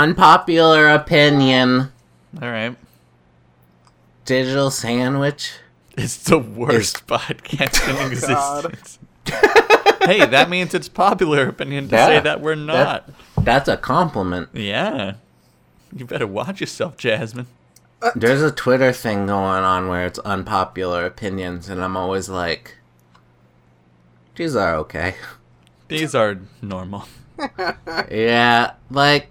Unpopular opinion. All right. Digital sandwich. It's the worst podcast in existence. hey, that means it's popular opinion to say that we're not. That's a compliment. Yeah. You better watch yourself, Jasmine. There's a Twitter thing going on where it's unpopular opinions, and I'm always like, these are okay. These are normal. Yeah, like,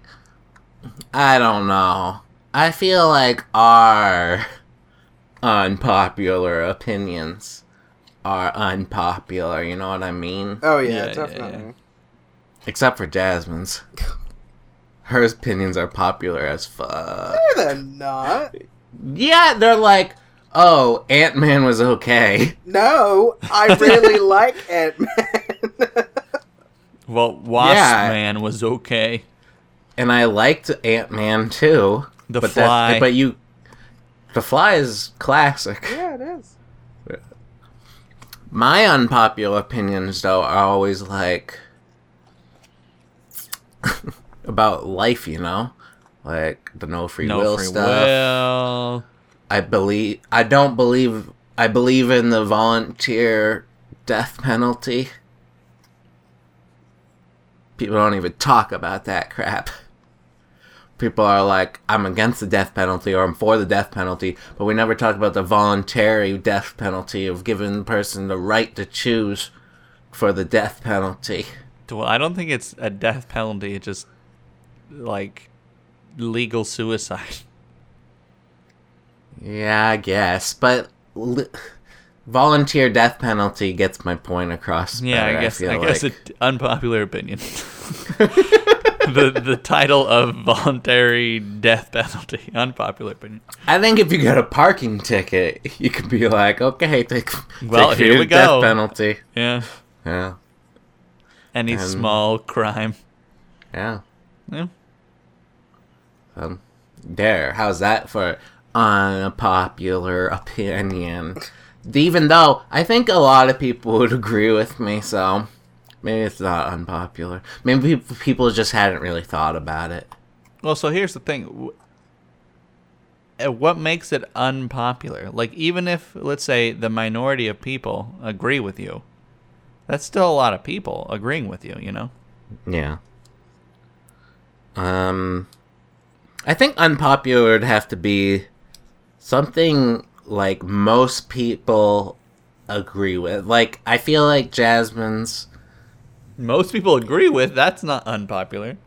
I don't know. I feel like our unpopular opinions are unpopular, you know what I mean? Oh Yeah, yeah, yeah, definitely. Except for Jasmine's. Her opinions are popular as fuck. No, they're not. Yeah, they're like, oh, Ant Man was okay. No, I really like Ant Man. Well, Wasp Yeah. Man was okay. And I liked Ant Man too. The but Fly. That, but you. The Fly is classic. yeah, it is. My unpopular opinions, though, are always like. about life, you know? Like the no free no will free stuff. will. I believe I don't believe I believe in the volunteer death penalty. People don't even talk about that crap. People are like, I'm against the death penalty or I'm for the death penalty, but we never talk about the voluntary death penalty of giving the person the right to choose for the death penalty. Well, I don't think it's a death penalty. It's just like legal suicide. Yeah, I guess, but li- volunteer death penalty gets my point across. Yeah, better, I guess. feel I, guess like. an unpopular opinion. the the title of voluntary death penalty. Unpopular opinion. I think if you get a parking ticket, you could be like, okay, take, Well, take here we death go. penalty. Yeah. Yeah, Any Um, small crime. yeah. Yeah. Um, there. How's that for unpopular opinion? Even though I think a lot of people would agree with me, so maybe it's not unpopular. Maybe people just hadn't really thought about it. Well, so here's the thing. What makes it unpopular? Like, even if, let's say, the minority of people agree with you, that's still a lot of people agreeing with you, you know? Yeah. Um, I think unpopular would have to be something like most people agree with. Like, I feel like Jasmine's. Most people agree with, that's not unpopular.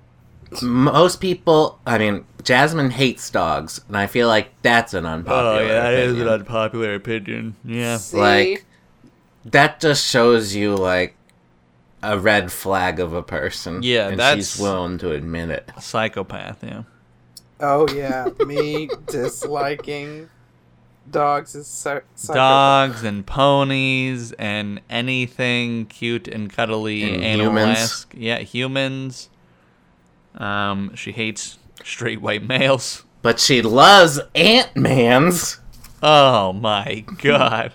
Most people. I mean, Jasmine hates dogs, and I feel like that's an unpopular. Oh, yeah, that is an opinion. unpopular opinion. Yeah. See? Like, that just shows you, like, a red flag of a person. Yeah, and that's- she's willing to admit it. Psychopath, yeah. oh yeah, me disliking dogs is so. psycho- Dogs and ponies and anything cute and cuddly And animal-esque. Yeah, humans. Um, she hates straight white males. But she loves Ant Man's. Oh my god.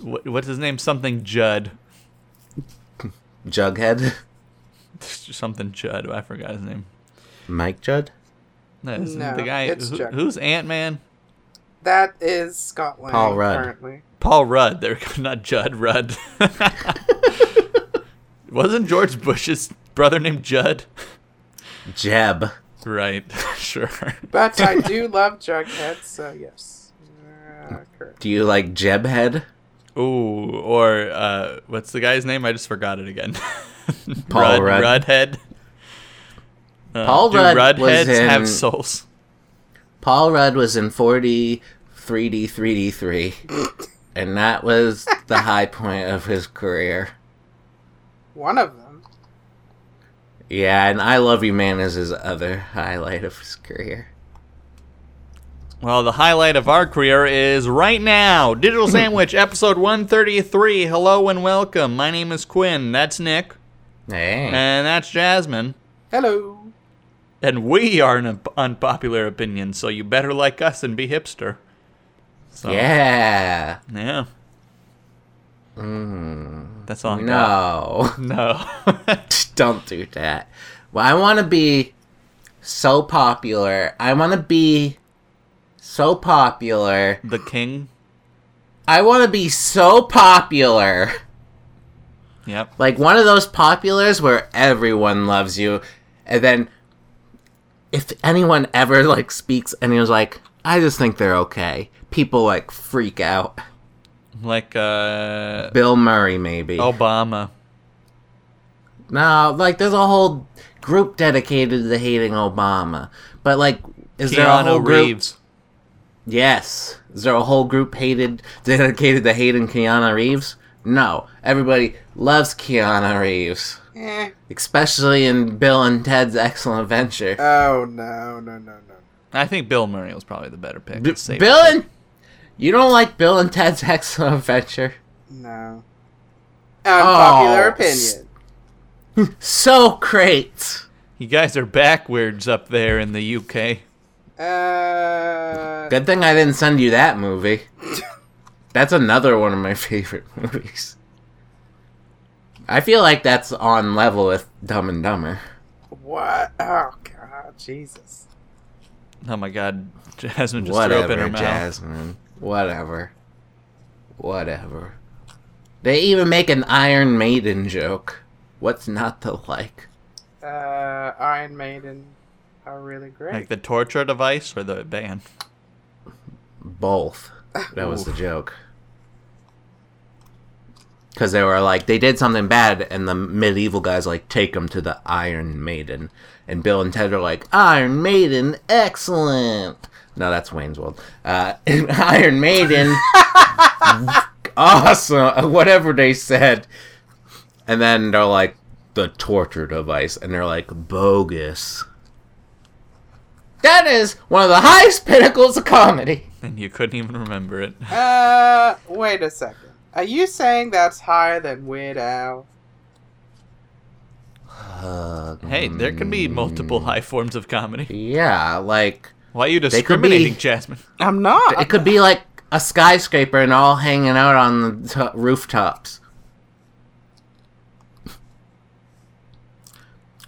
What, what's his name? Something Judd. Jughead. Something Judd. I forgot his name. Mike Judd? No, No, the guy. it's who- Judd. who's Ant Man? That is Scott Lang. Paul Rudd. Currently. Paul Rudd. They're not Judd Rudd. Wasn't George Bush's brother named Judd? Jeb. Right. sure. But I do love Jughead, so yes. Uh. Do you like Jebhead? Ooh, or uh, what's the guy's name? I just forgot it again. Paul Rudd. Rudhead. Uh, Paul do Rudd was Rudheads have in- souls? Paul Rudd was in 4D, 3D, 3D3. and that was the high point of his career. One of them. Yeah, and I Love You Man is his other highlight of his career. Well, the highlight of our career is right now. Digital Sandwich, episode 133. Hello and welcome. My name is Quinn. That's Nick. Hey. And that's Jasmine. Hello. And we are an unpopular opinion, so you better like us and be hipster. So, Yeah. Yeah. Mm. That's all I got. No. No. Don't do that. Well, I want to be so popular. I want to be so popular. The king. I want to be so popular. Yep. Like one of those populars where everyone loves you, and then if anyone ever like speaks and he was like, I just think they're okay, people like freak out. Like uh Bill Murray, maybe. Obama. No, like there's a whole group dedicated to hating Obama. But like, is there a whole Keanu group? Reeves. Yes. Is there a whole group hated dedicated to hating Keanu Reeves? No. Everybody loves Keanu Reeves, Eh. especially in Bill and Ted's Excellent Adventure. Oh no no no no. I think Bill Murray was probably the better pick. B- It's safe Bill and you don't like Bill and Ted's Excellent Adventure? No. Unpopular Oh, opinion. So great. You guys are backwards up there in the UK. Uh, Good thing I didn't send you that movie. That's another one of my favorite movies. I feel like that's on level with Dumb and Dumber. what? Oh god, Jesus. Oh my god, Jasmine just threw up in her Whatever, mouth. Jasmine. Whatever. Whatever. They even make an Iron Maiden joke. What's not to like? Uh, Iron Maiden are really great. Like the torture device or the band? Both. That was the joke. Because they were like, they did something bad, and the medieval guys like take them to the Iron Maiden, and Bill and Ted are like, Iron Maiden, excellent. No, that's Wayne's World. Uh, Iron Maiden, awesome. Whatever they said, and then they're like, the torture device, and they're like, bogus. That is one of the highest pinnacles of comedy. And you couldn't even remember it. Uh, wait a second. Are you saying that's higher than Weird Al? Uh, Hey, there can be multiple high forms of comedy. Yeah, like Why are you could be- discriminating, Jasmine? I'm not. it could be like a skyscraper and all hanging out on the t- rooftops.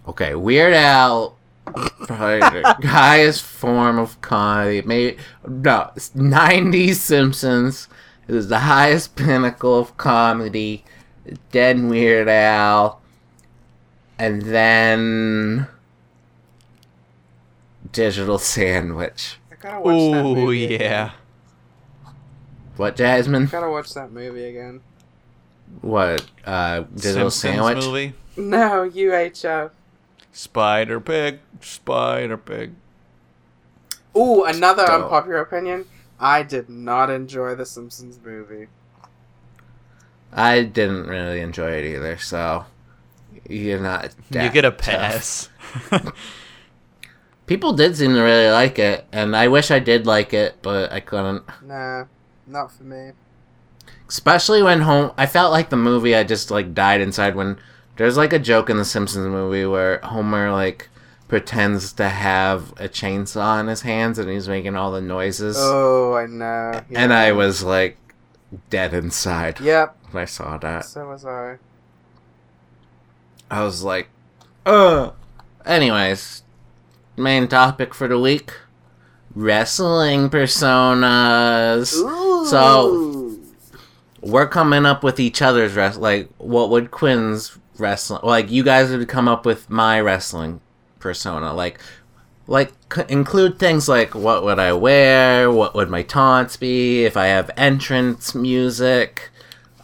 Okay, Weird Al, probably the highest form of comedy. Maybe no, it's '90s Simpsons is the highest pinnacle of comedy. Then Weird Al, and then Digital Sandwich. I gotta watch that Oh movie. yeah. Again. What, Jasmine? I gotta watch that movie again. What? Uh, Digital Simpsons Sandwich? movie. No, UHF. Spider Pig. Spider Pig. Ooh, another Dope. unpopular opinion. I did not enjoy the Simpsons movie. I didn't really enjoy it either, so you're not. You that get a pass. People did seem to really like it, and I wish I did like it, but I couldn't. Nah, not for me. Especially when home, I felt like the movie I just like died inside when there's like a joke in the Simpsons movie where Homer like pretends to have a chainsaw in his hands and he's making all the noises, Oh, I know. and. I was like dead inside Yep, when I saw that. so was I. I was like, uh. Anyways, main topic for the week wrestling personas. Ooh. So- We're coming up with each other's rest. Like, what would Quinn's wrestling. Like, you guys would come up with my wrestling persona. Like, like c- include things like what would I wear, what would my taunts be, if I have entrance music,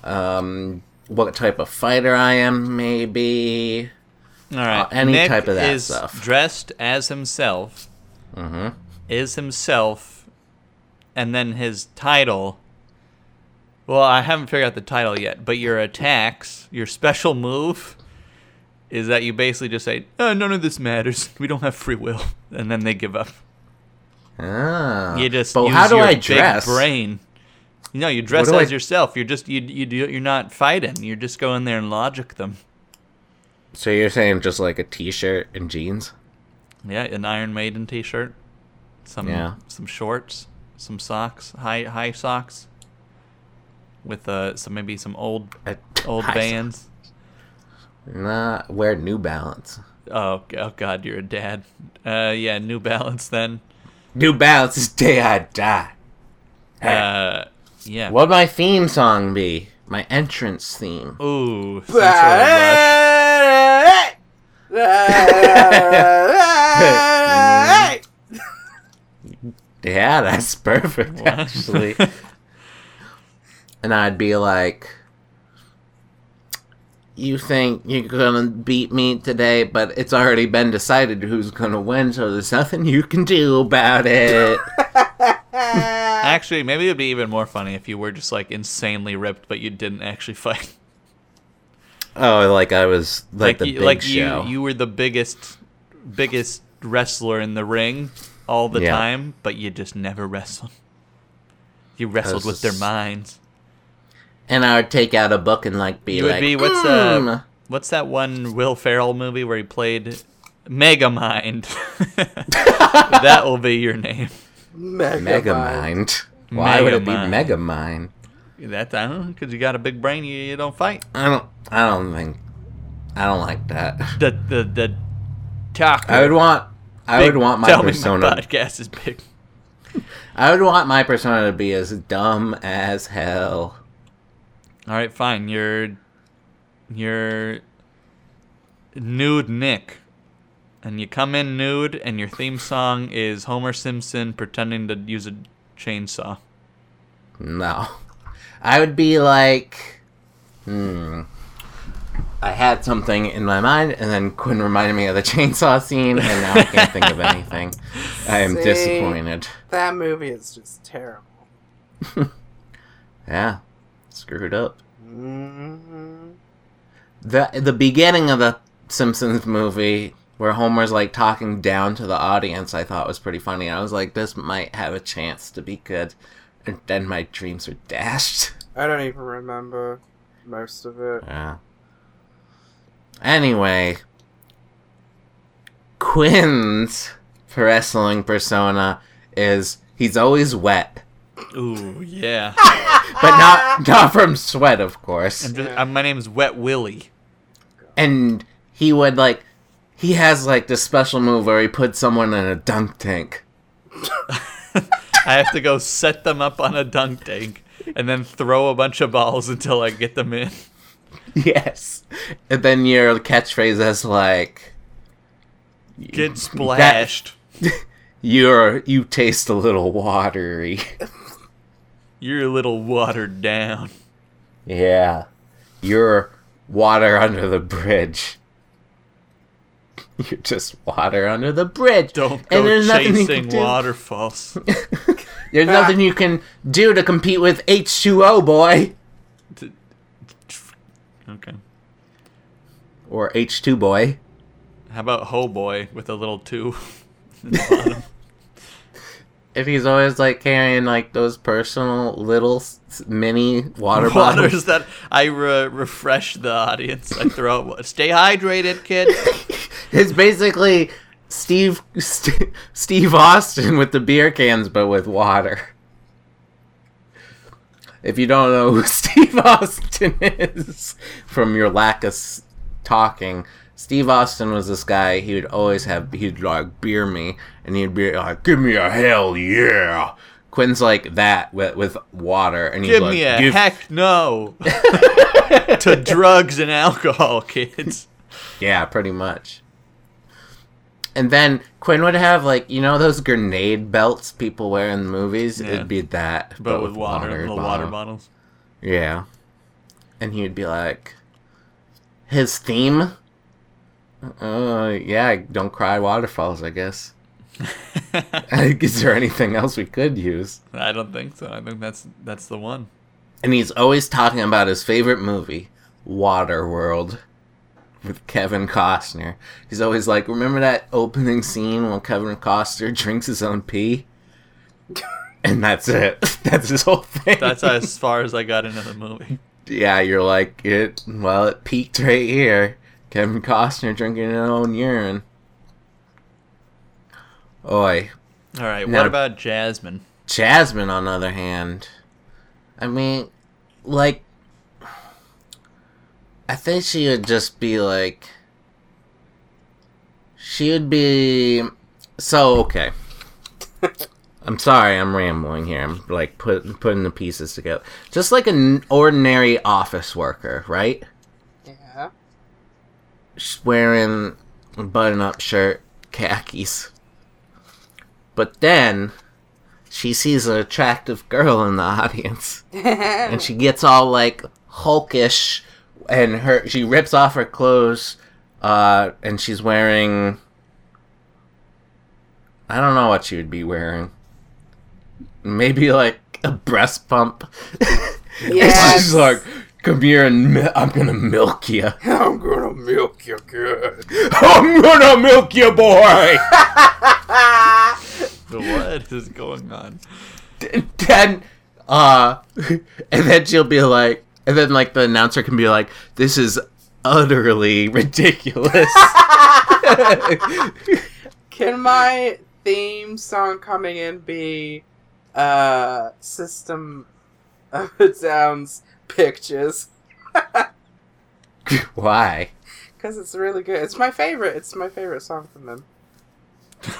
um, what type of fighter I am, maybe. All right. Uh, any Nick type of that is stuff. dressed as himself. Mm-hmm. Is himself, and then his title. Well, I haven't figured out the title yet, but your attacks, your special move, is that you basically just say, oh, "None of this matters. We don't have free will," and then they give up. Ah. You just but how do I dress? brain. No, you dress as I- yourself. You're just you you do you're not fighting. You're just going there and logic them. So you're saying just like a t-shirt and jeans? Yeah, an Iron Maiden T-shirt, some Yeah. some shorts, some socks, high high socks, with uh some maybe some old old bands. Nah, wear New Balance. Oh, oh God, you're a dad. Uh, yeah, New Balance then. New Balance is day I die. Uh, yeah. What'd my theme song be? My entrance theme. Ooh. Yeah, that's perfect, actually. and I'd be like, You think you're gonna beat me today, but it's already been decided who's gonna win, so there's nothing you can do about it. Actually, maybe it'd be even more funny if you were just like insanely ripped, but you didn't actually fight. Oh, like I was like, the you, big like show. you, you were the biggest, biggest wrestler in the ring all the Yeah. time, but you just never wrestled. You wrestled with their minds. and I would take out a book and like be You would like, be what's "Mm." uh, what's that one Will Ferrell movie where he played Mega Mind? that will be your name. Mega, Megamind. Why would it be Megamind. Megamind? That I don't because you got a big brain, you, you don't fight. I don't. I don't think. I don't like that. The the the talk. I would want. I Big- would want my tell persona. Me my podcast is big. I would want my persona to be as dumb as hell. All right, fine. You're you're nude Nick, and you come in nude, and your theme song is Homer Simpson pretending to use a chainsaw. No, I would be like, hmm. I had something in my mind, and then Quinn reminded me of the chainsaw scene, and now I can't think of anything. I am See? disappointed. That movie is just terrible. Yeah, screwed up. hmm the the beginning of the Simpsons movie where Homer's like talking down to the audience, I thought was pretty funny. I was like, this might have a chance to be good, and then my dreams were dashed. I don't even remember most of it. Yeah. Anyway, Quinn's wrestling persona is he's always wet, Ooh, yeah. but not not from sweat, of course. I'm just, uh, my name's Wet Willie. and he would like he has like this special move where he puts someone in a dunk tank I have to go set them up on a dunk tank and then throw a bunch of balls until I get them in. yes and then your catchphrase is like Get splashed. you're you taste a little watery You're a little watered down. yeah you're water under the bridge you're just water under the bridge Don't go and there's nothing chasing waterfalls. there's nothing you can do to compete with h2o boy Okay. or h2 boy How about Ho Boy with a little two in the bottom? if he's always like carrying like those personal little mini water bottles. That I re- refresh the audience. I throw out, stay hydrated, kid. It's basically Steve St- Steve Austin with the beer cans, but with water. If you don't know who Steve Austin is from your lack of talking, Steve Austin was this guy. He would always have he'd like beer me, and he'd be like, "Give me a hell yeah." Quinn's like that with, with water, and he's Give like, Give me a "Give heck no to drugs and alcohol, kids. Yeah, pretty much. And then Quinn would have like you know those grenade belts people wear in the movies. Yeah. It'd be that, But, with water, little water bottles. Yeah, and he would be like, his theme. Uh, yeah, don't cry waterfalls. I guess. Is there anything else we could use? I don't think so. I think that's that's the one. And he's always talking about his favorite movie, Waterworld, with Kevin Costner. He's always like, "Remember that opening scene when Kevin Costner drinks his own pee?" And that's it. That's his whole thing. That's as far as I got into the movie. yeah. You're like it. Well, it peaked right here. Kevin Costner drinking his own urine. Oi, All right. Now- What about Jasmine? Jasmine, on the other hand, I mean, like, I think she would just be like, She would be so okay. I'm sorry, I'm rambling here. I'm like put, putting the pieces together. Just like an ordinary office worker, right? Yeah. She's wearing a button-up shirt, khakis. But then she sees an attractive girl in the audience, and she gets all like hulkish, and her she rips off her clothes, uh, and she's wearing. I don't know what she would be wearing. Maybe like a breast pump. And she's like, "Come here and mi- I'm gonna milk you. I'm gonna milk you good. I'm gonna milk you, boy." What is going on? then uh and then she'll be like and then like the announcer can be like this is utterly ridiculous Can my theme song coming in be uh System of a Down's Pictures? why Because it's really good. It's my favorite. It's my favorite song from them.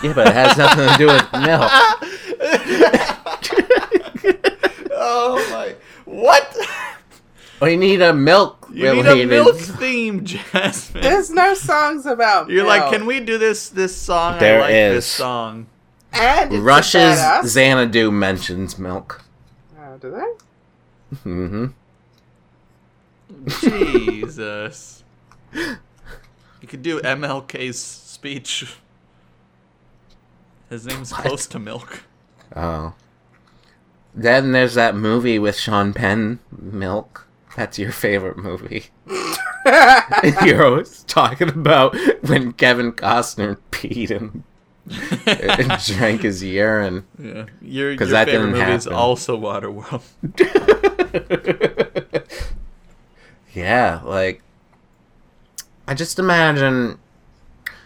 yeah but it has nothing to do with milk oh my! What? We need a milk You need a milk theme, Jasmine. There's no songs about You're like, can we do this this song? There I like this song. And it's rush's badass- xanadu mentions milk Oh, do they? Mm hmm Jesus. You could do MLK's speech. His name's What? close to milk. oh then there's that movie with sean penn milk that's your favorite movie and You're always talking about when Kevin Costner peed and, and drank his urine. Yeah, your, your that favorite movie is happen. also Waterworld. yeah, like I just imagine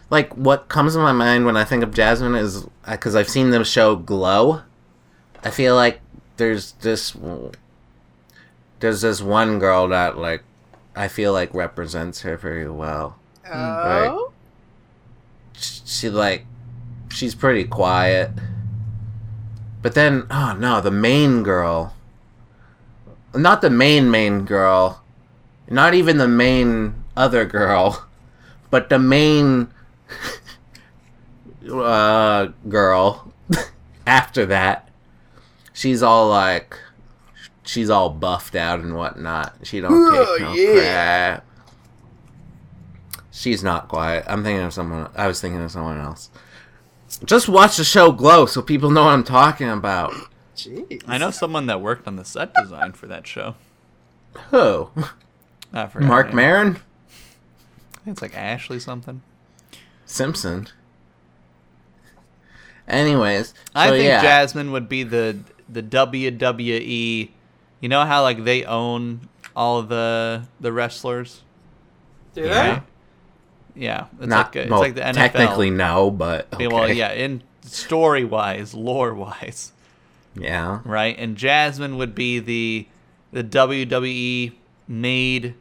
like what comes to my mind when I think of Jasmine is uh, because I've seen the show Glow. I feel like there's this there's this one girl that like I feel like represents her very well. Oh. sh- she like she's pretty quiet. But then oh no the main girl. Not the main main girl. Not even the main other girl. But the main uh girl. After that she's all like she's all buffed out and whatnot she don't Oh, take no yeah. crap She's not quiet. I'm thinking of someone. I was thinking of someone else. Just watch the show Glow so people know what I'm talking about. Jeez. I know someone that worked on the set design for that show. Who? I forgot Mark her name. Maron? I think it's like Ashley something. Simpson. Anyways, I so think yeah, Jasmine would be the the WWE. You know how like they own all the the wrestlers. Do they? Right? Yeah, it's not like a, it's well, like the NFL. technically no, but okay. Well, yeah, in story wise, lore wise, yeah. right? And Jasmine would be the the WWE made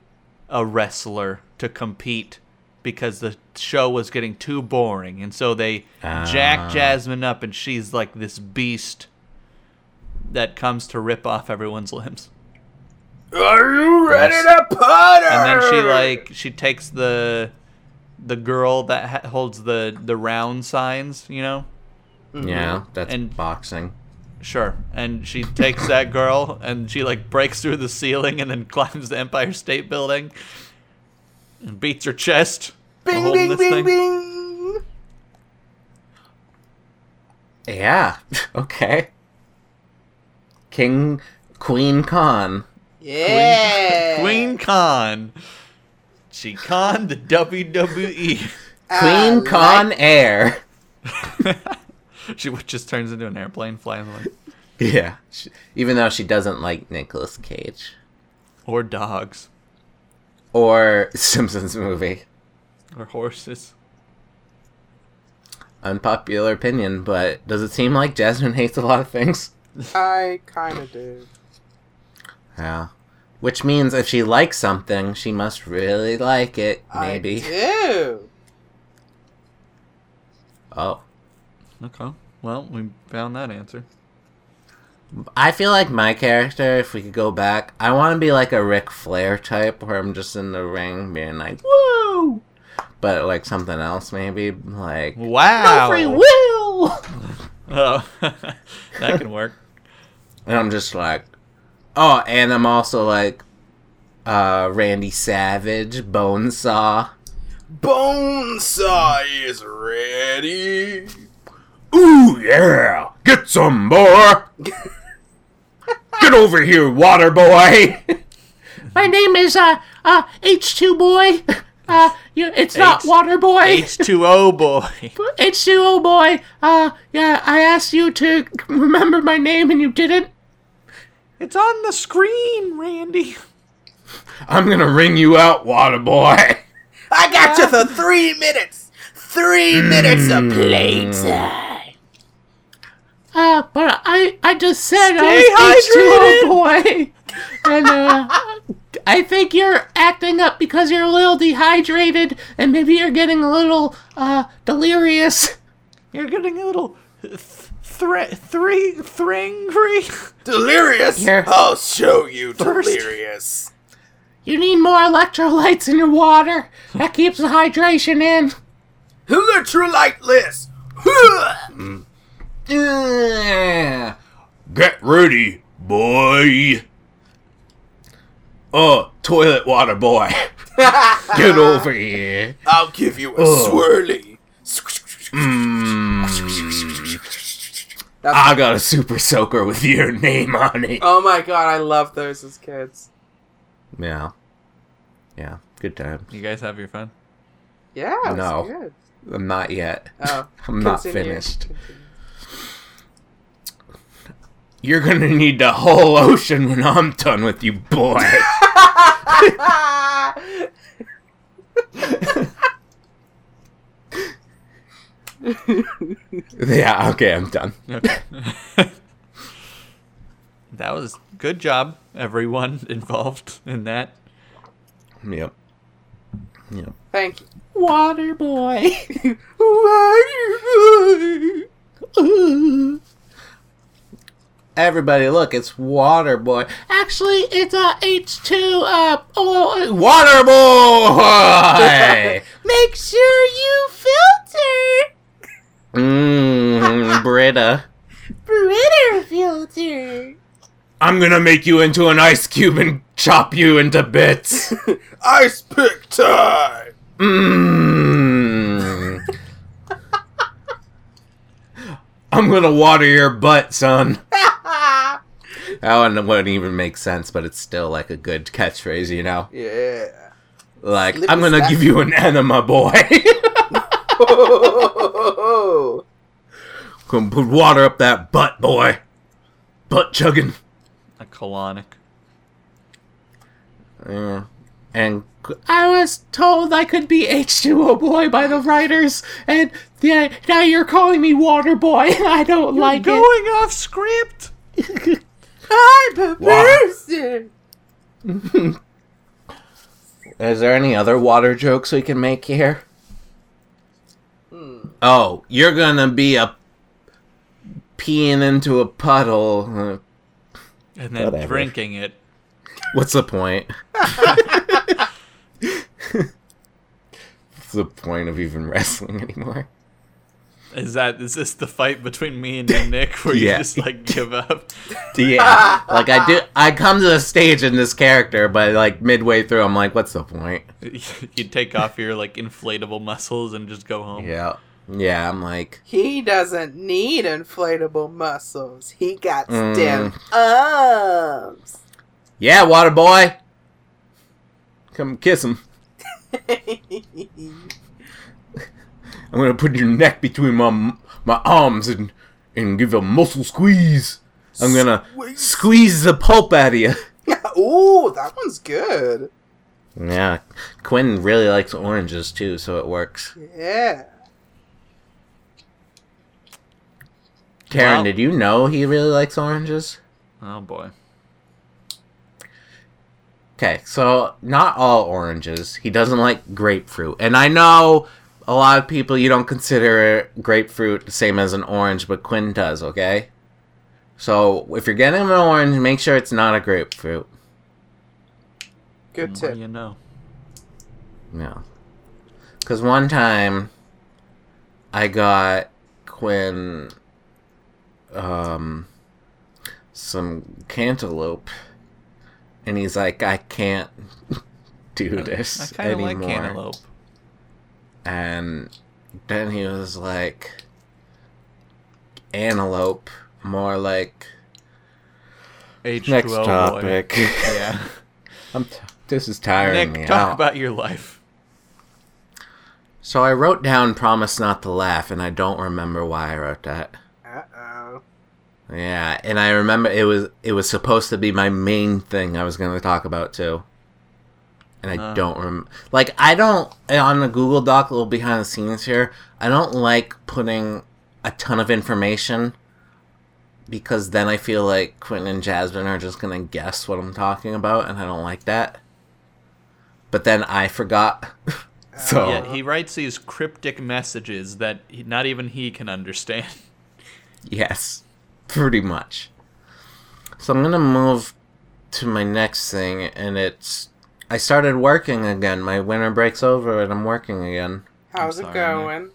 a wrestler to compete because the show was getting too boring, and so they Ah. jack Jasmine up, and she's like this beast that comes to rip off everyone's limbs. Are you ready Yes. to putter? And then she like she takes the the girl that ha- holds the the round signs, you know. Yeah, that's And- boxing. Sure. And she takes that girl and she like breaks through the ceiling and then climbs the Empire State Building and beats her chest. while Bing, bing, this bing, thing. bing. Yeah. okay. King Queen Khan. Yeah. Queen Khan. She conned the WWE. Uh, Queen like- Khan Air. she just turns into an airplane flying away. Yeah. She, even though she doesn't like Nicolas Cage Or dogs. or Simpsons movie. Or horses. Unpopular opinion, but does it seem like Jasmine hates a lot of things? I kind of do. Yeah. Which means if she likes something, she must really like it, maybe. I maybe. do. Oh. Okay. Well, we found that answer. I feel like my character, if we could go back, I want to be like a Ric Flair type, where I'm just in the ring being like, "Woo!" But like something else, maybe like Wow. "No free will," Oh, that can work. And I'm just like, oh, and I'm also like, uh, Randy Savage, Bonesaw. Bonesaw is ready. Ooh yeah, get some more! get over here, water boy. My name is uh uh H two boy. Uh, you, it's not H- water boy. H2O boy. H2O boy, uh, yeah, I asked you to remember my name and you didn't. It's on the screen, Randy. I'm gonna ring you out, water boy. I got you for three minutes. Three minutes of playtime. Uh, but I, I just said Stay I was H2O boy. And, uh, I think you're acting up because you're a little dehydrated and maybe you're getting a little, uh, delirious. You're getting a little th- thre- three thringry. Delirious. Here. I'll show you Thirst. delirious. You need more electrolytes in your water. That keeps the hydration in. Electrolyteless. Yeah. Get ready, boy. Oh, toilet water boy. Get over here. I'll give you a Ugh. swirly. Mm, That's, I got a super soaker with your name on it. oh my god, I love those as kids. Yeah. Yeah. Good time. You guys have your fun. Yeah, it's No. good. I'm not yet. Oh, I'm not finished. Continue. You're gonna need the whole ocean when I'm done with you, boy. yeah, okay, I'm done. Okay. that was good job, everyone involved in that. Yep. Yep. Thank you. Water boy. Water boy. Everybody, look, it's Water Boy. Actually, it's a H2 uh oh, Water Boy. Make sure you filter. Mmm, Brita. Brita filter. I'm gonna make you into an ice cube and chop you into bits. Ice pick time. Mmm. I'm gonna water your butt, son. that one wouldn't even make sense, but it's still like a good catchphrase, you know? Yeah. Like, Slip I'm gonna give you an enema, boy. Gonna put water up that butt, boy. Butt chugging. A colonic. Yeah. And I was told I could be H2O boy by the writers, and yeah, now you're calling me Water Boy, and I don't like it. Going off script. I'm a Wow. person. Is there any other water jokes we can make here? Oh, you're gonna be a peeing into a puddle. And then Whatever. drinking it. What's the point? What's the point of even wrestling anymore? Is that is this the fight between me and Nick where you just like give up? Yeah, like I do. I come to the stage in this character, but like midway through, I'm like, what's the point? you take off your like inflatable muscles and just go home. Yeah, yeah. I'm like, He doesn't need inflatable muscles. He got Mm. stem arms. yeah, water boy, come kiss him. I'm gonna put your neck between my my arms and and give a muscle squeeze. I'm gonna Squeeze. squeeze the pulp out of you. Ooh, that one's good. Yeah, Quinn really likes oranges too, so it works. Yeah. Karen, Wow. did you know he really likes oranges? Oh boy. Okay, so not all oranges. He doesn't like grapefruit. And I know a lot of people you don't consider grapefruit the same as an orange, but Quinn does. Okay. So if you're getting an orange, make sure it's not a grapefruit. Good tip. do you know? Yeah. Because one time I got Quinn um, some cantaloupe, and he's like, I can't do I this kind of anymore. like cantaloupe. And then he was like, antelope, more like. H2O Next boy. topic. Yeah. I'm t- this is tiring me Nick, talk out. about your life. So I wrote down "promise not to laugh," and I don't remember why I wrote that. Yeah, and I remember it was it was supposed to be my main thing I was going to talk about too. And I Uh. don't rem like I don't on the Google Doc a little behind the scenes here. I don't like putting a ton of information because then I feel like Quentin and Jasmine are just gonna guess what I'm talking about, and I don't like that. But then I forgot, so Yeah, he writes these cryptic messages that he, not even he can understand. Yes, pretty much. So I'm gonna move to my next thing, and it's I started working again. My winter break's over, and I'm working again. How's sorry, it going?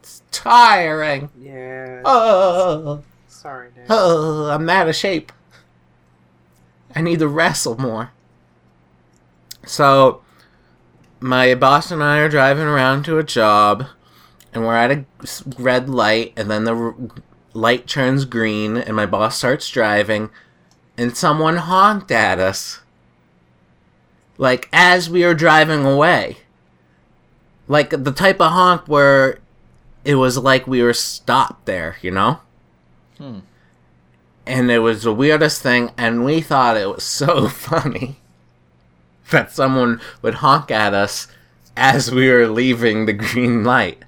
It's tiring. Yeah. Oh, Sorry, Nick. oh, I'm out of shape. I need to wrestle more. So, my boss and I are driving around to a job, and we're at a red light, and then the light turns green, and my boss starts driving, and someone honked at us. Like, as we were driving away. Like, the type of honk where it was like we were stopped there, you know? Hmm. And it was the weirdest thing, and we thought it was so funny that someone would honk at us as we were leaving the green light.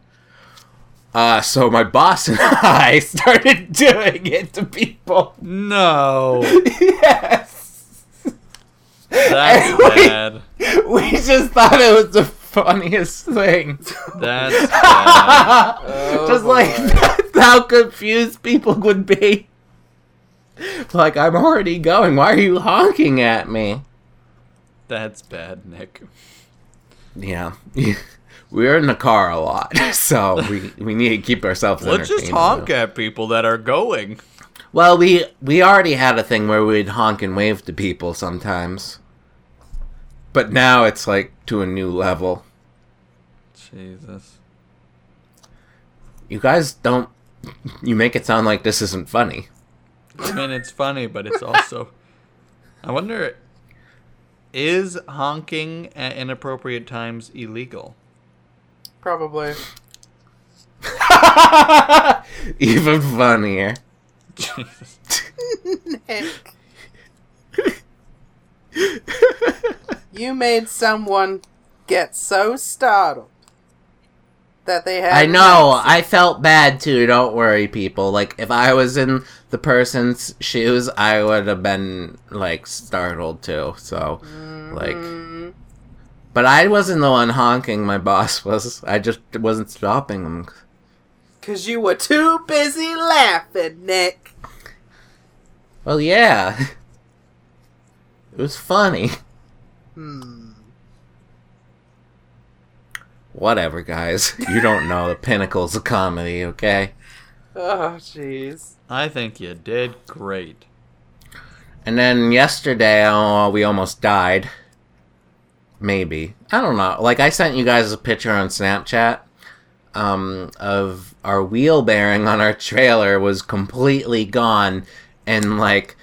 Uh, so my boss and I started doing it to people. No, yes. that's And we- bad. We just thought it was the funniest thing. That's bad. Oh, just like boy. how confused people would be. Like, I'm already going. Why are you honking at me? That's bad, Nick. Yeah. We're in the car a lot, so we, we need to keep ourselves Let's just honk at people that are going. Well, we we already had a thing where we'd honk and wave to people sometimes. But now it's like to a new level. Jesus. You guys don't you make it sound like this isn't funny. I mean, it's funny, but it's also. I wonder, is honking at inappropriate times illegal? Probably. Even funnier. Nick. you made someone get so startled that they had. I know. I felt bad too. Don't worry, people. Like if I was in the person's shoes, I would have been like startled too. So, like, Mm, but I wasn't the one honking. My boss was. I just wasn't stopping him. Cause you were too busy laughing, Nick. Well, yeah. It was funny. Hmm. Whatever, guys. You don't know the pinnacles of comedy, okay? Oh, jeez. I think you did great. And then yesterday, oh, we almost died. Maybe. I don't know. Like, I sent you guys a picture on Snapchat um, of our wheel bearing on our trailer was completely gone. And, like,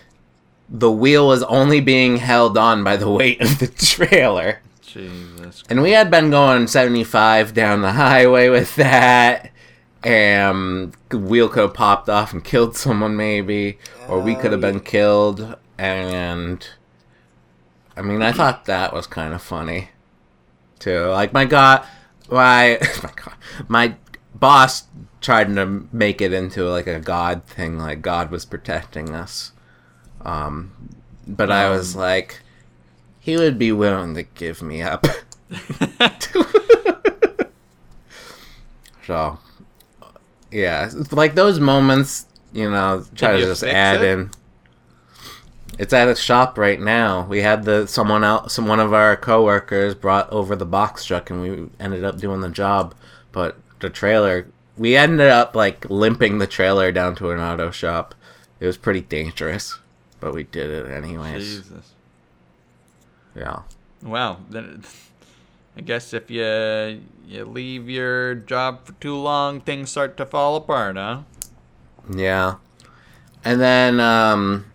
the wheel was only being held on by the weight of the trailer. Jesus. And we had been going 75 down the highway with that. And wheel could have popped off and killed someone, maybe. Or we could have been killed. And. I mean, I thought that was kind of funny. Too. Like, my God. My. My God. My boss tried to make it into, like, a God thing. Like, God was protecting us. Um. But I was Um. like. He would be willing to give me up. So, yeah, like those moments, you know, try Did to just add it? in. It's at a shop right now. We had the someone else, some one of our coworkers brought over the box truck, and we ended up doing the job. But the trailer, we ended up like limping the trailer down to an auto shop. It was pretty dangerous, but we did it anyways. Jesus. Yeah. Wow. Then I guess if you you leave your job for too long, things start to fall apart, huh? Yeah. And then um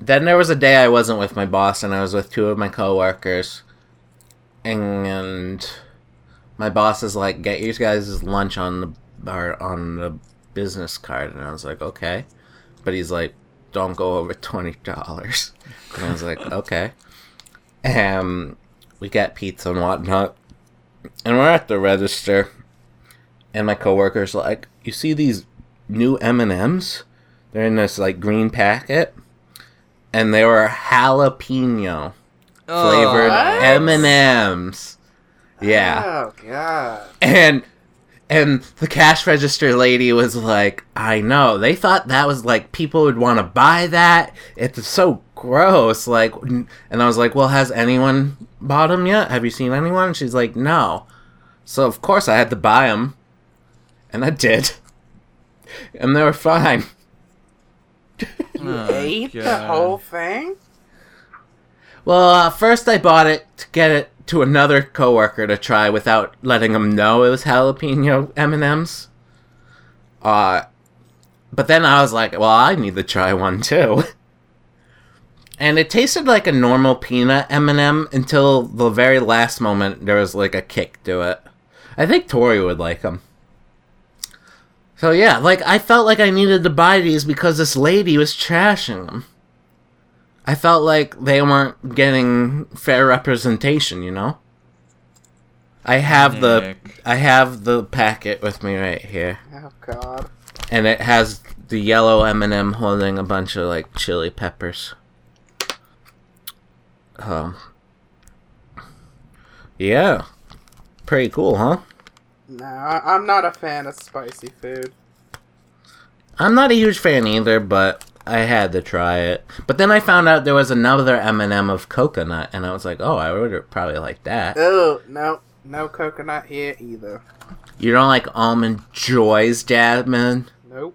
then there was a day I wasn't with my boss and I was with two of my coworkers. And my boss is like, "Get you guys' lunch on the or on the business card." And I was like, "Okay." But he's like, "Don't go over $20." And I was like, "Okay." And we got pizza and whatnot. And we're at the register and my coworker's like, "You see these new M and M's? They're in this like green packet, and they were jalapeno oh. flavored What? M and M's. Yeah, Oh god. and and the cash register lady was like, "I know." They thought that was like people would want to buy that. It's so gross. Like, and I was like, "Well, has anyone bought them yet? Have you seen anyone?" She's like, "No." So of course I had to buy them, and I did, and they were fine. Oh, Ate the whole thing? Well, uh, first I bought it to get it to another coworker to try without letting him know it was jalapeno M and M's. Uh, but then I was like, well, I need to try one too. And it tasted like a normal peanut M and m until the very last moment. There was like a kick to it. I think Tori would like them. So yeah, like I felt like I needed to buy these because this lady was trashing them. I felt like they weren't getting fair representation, you know? I have the I have the packet with me right here. Oh god. And it has the yellow M&M holding a bunch of like chili peppers. Um Yeah. Pretty cool, huh? No, I- I'm not a fan of spicy food. I'm not a huge fan either, but I had to try it. But then I found out there was another M&M of coconut and I was like, "Oh, I would probably like that." Oh, no. No coconut here either. You don't like almond joys, Jasmine? Nope.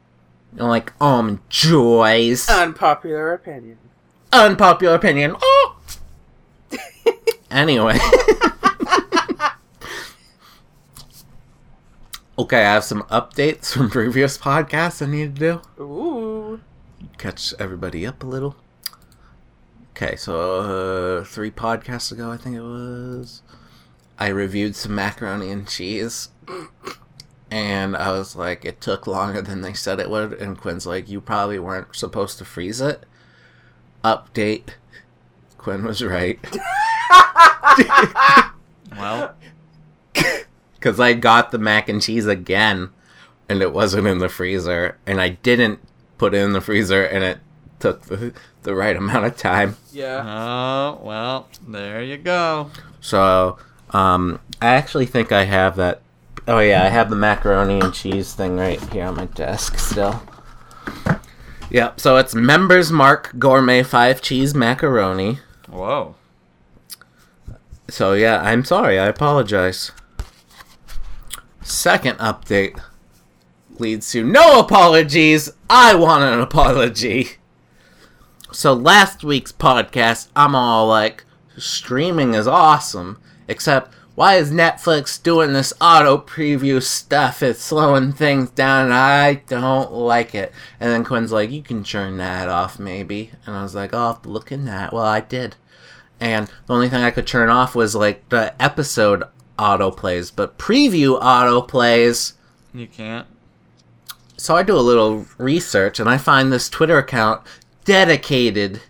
You don't like almond joys? Unpopular opinion. Unpopular opinion. Oh! anyway. okay, I have some updates from previous podcasts I need to do. Ooh. Catch everybody up a little. Okay, so uh, three podcasts ago, I think it was, I reviewed some macaroni and cheese. And I was like, it took longer than they said it would. And Quinn's like, you probably weren't supposed to freeze it. Update. Quinn was right. Well, Because I got the mac and cheese again. And it wasn't in the freezer. And I didn't put it in the freezer. And it took the, the right amount of time. Yeah. oh well, there you go. So, um, I actually think I have that. Oh yeah, I have the macaroni and cheese thing right here on my desk still. Yep. So it's Member's Mark Gourmet Five Cheese Macaroni. Whoa. So yeah, I'm sorry. I apologize. Second update leads to no apologies. I want an apology. So last week's podcast, I'm all like, streaming is awesome. Except, why is Netflix doing this auto preview stuff? It's slowing things down and I don't like it. And then Quinn's like, you can turn that off maybe. And I was like, oh, I'll have to look in that. Well, I did and the only thing I could turn off was like the episode auto plays, but preview auto plays. You can't. So I do a little research and I find this Twitter account dedicated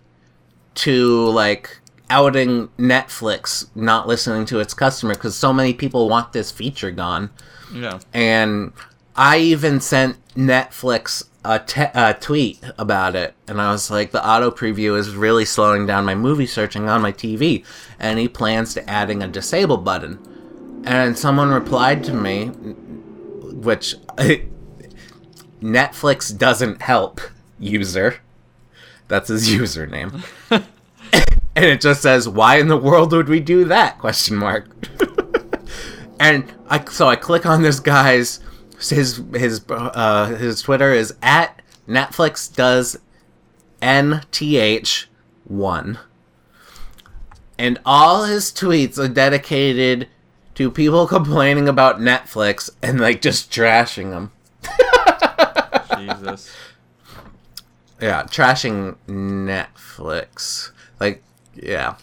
to like outing Netflix not listening to its customer because so many people want this feature gone. Yeah. And I even sent Netflix a, te- a tweet about it, and I was like, the auto preview is really slowing down my movie searching on my TV. And he plans to adding a disable button. And someone replied to me, which Netflix doesn't help user. That's his username. and it just says, "Why in the world would we do that?" question mark. and I so I click on this guy's his his uh, his Twitter is at Netflix does nth one, and all his tweets are dedicated to people complaining about Netflix and like just trashing them. Jesus. Yeah, trashing Netflix. Like, yeah.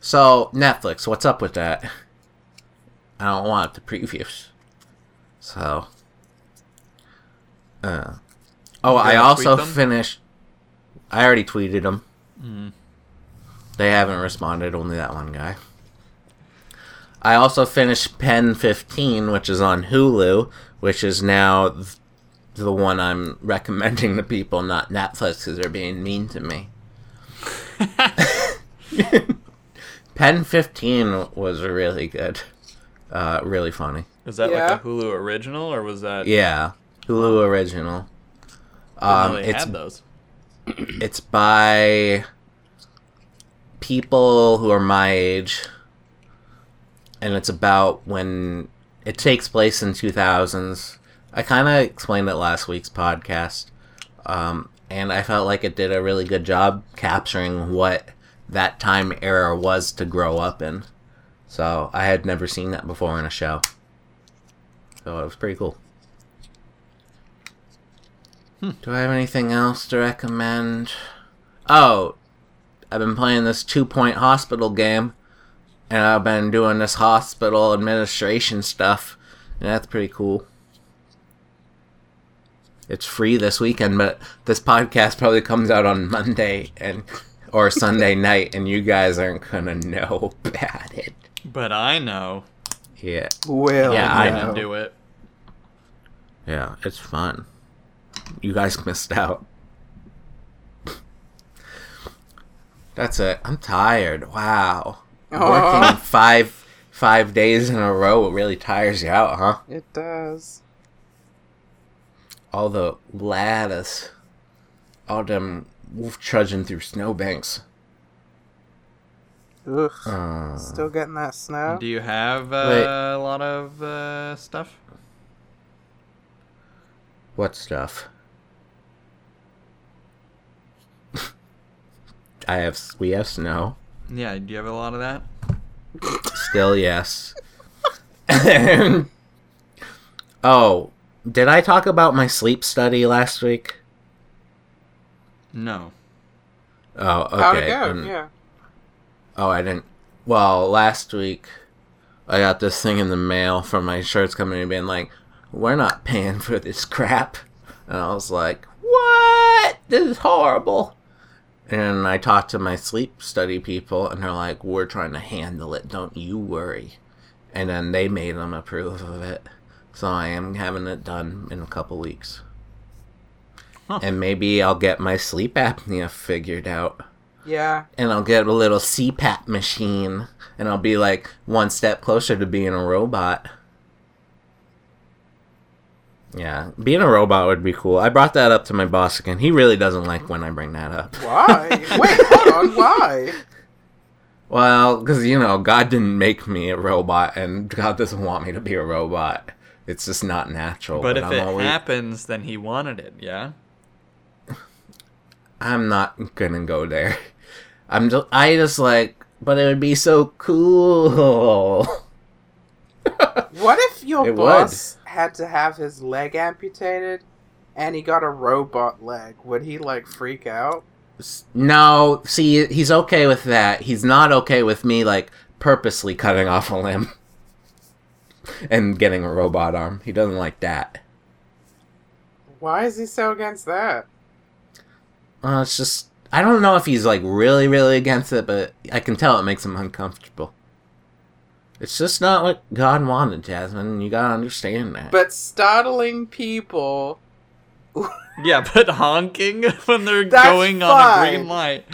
So Netflix, what's up with that? I don't want the previews. So. Uh. Oh, I also finished. I already tweeted them. They haven't responded. Only that one guy. I also finished Pen 15, which is on Hulu, which is now th- the one I'm recommending to people, not Netflix, because they're being mean to me. Pen 15 was really good. Uh, really funny. Was that Yeah. like a Hulu original or was that? Yeah, Hulu original. I didn't know Um, they it's had those. it's by people who are my age and it's about when it takes place in 2000s i kind of explained it last week's podcast um, and i felt like it did a really good job capturing what that time era was to grow up in. So i had never seen that before in a show. So it was pretty cool. Do i have anything else to recommend? Oh I've been playing this two point hospital game, and I've been doing this hospital administration stuff, and that's pretty cool. It's free this weekend, but this podcast probably comes out on Monday and or Sunday night, and you guys aren't gonna know about it. But I know. Yeah, Will Yeah, I I know. do it. yeah, it's fun. You guys missed out. That's it. I'm tired. Wow. Working five five days in a row it really tires you out, huh? it does. All the ladders, all them wolf trudging through snowbanks. Ugh. Uh, Still getting that snow? Do you have uh, Wait. a lot of uh, stuff? what stuff? I have we have snow. Yeah, do you have a lot of that? Still yes. oh, did I talk about my sleep study last week? No. Oh, okay. How'd it go? um, yeah. Oh, I didn't. Well, last week I got this thing in the mail from my insurance company being like, "We're not paying for this crap," and I was like, "What? This is horrible." And I talked to my sleep study people, and they're like, "We're trying to handle it. Don't you worry." And then they made them approve of it, so I am having it done in a couple weeks. Huh. And maybe I'll get my sleep apnea figured out Yeah. and I'll get a little CPAP machine, and I'll be like one step closer to being a robot. Yeah, being a robot would be cool. I brought that up to my boss again. He really doesn't like when I bring that up. Why? Wait, hold on. Why? Well, because, you know, God didn't make me a robot, and God doesn't want me to be a robot. It's just not natural. But if I'm it always- happens, then he wanted it, yeah? I'm not gonna go there. I'm just, I just like, but it would be so cool. What if your It would. Had to have his leg amputated and he got a robot leg? Would he like freak out? No, see, he's okay with that. He's not okay with me, like, purposely cutting off a limb and getting a robot arm. He doesn't like that. Why is he so against that? Uh, it's just, I don't know if he's, like, really, really against it, but I can tell it makes him uncomfortable. It's just not what God wanted, Jasmine. You gotta understand that. But startling people. Yeah, but honking when they're That's going on a fine. green light.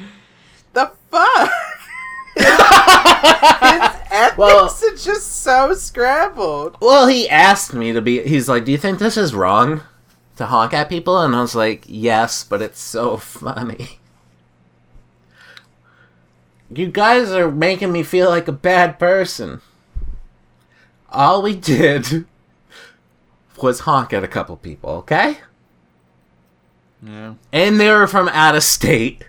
The fuck? his ethics Well- are just so scrambled. Well, he asked me to be. He's like, "Do you think this is wrong to honk at people?" And I was like, "Yes, but it's so funny." You guys are making me feel like a bad person. All we did was honk at a couple people, okay? Yeah. And they were from out of state.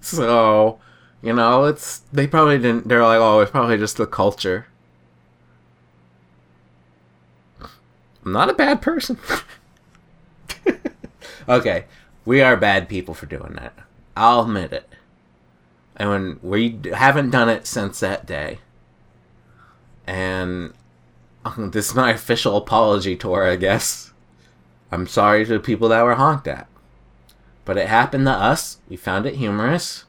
So, you know, it's they probably didn't they're like, "Oh, it's probably just the culture." I'm not a bad person. okay, we are bad people for doing that. I'll admit it. And when we haven't done it since that day. And this is my official apology tour, I guess. I'm sorry to the people that were honked at. But it happened to us. We found it humorous.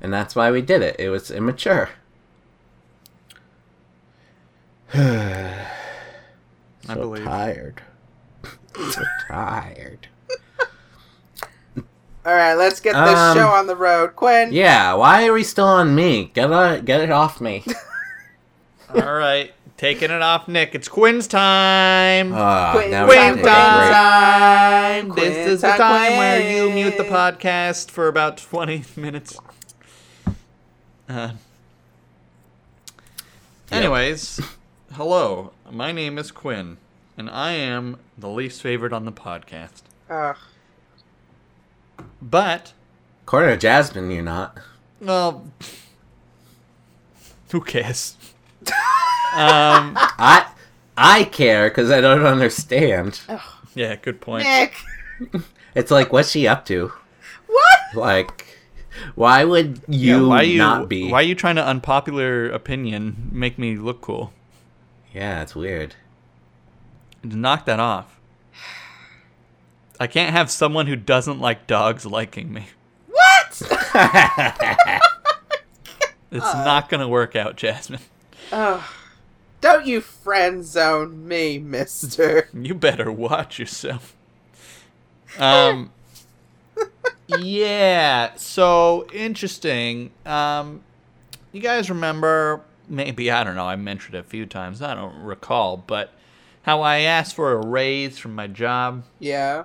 And that's why we did it. It was immature. I so believe. tired. so tired. All right, let's get this Um, show on the road, Quinn. Yeah, why are we still on me? Get it, get it off me. All right, taking it off, Nick. It's Quinn's time. Uh, Quinn now Quinn can take a break. time. Quinn This is the time, time where you mute the podcast for about 20 minutes. Uh, anyways, hello. My name is Quinn, and I am the least favorite on the podcast. Ugh. But, According to Jasmine, you're not. well, who cares? um, I I care because I don't understand. yeah, good point. Nick, It's like, what's she up to? what? Like, why would Yeah, you why you not be? why are you trying to unpopular opinion make me look cool? Yeah, it's weird. Knock that off. I can't have someone who doesn't like dogs liking me. What? It's Uh. not gonna work out, Jasmine. Ugh. Don't you friend zone me, mister. You better watch yourself. Um Yeah, so interesting. Um you guys remember maybe I don't know, I mentioned it a few times, I don't recall, but how I asked for a raise from my job. Yeah.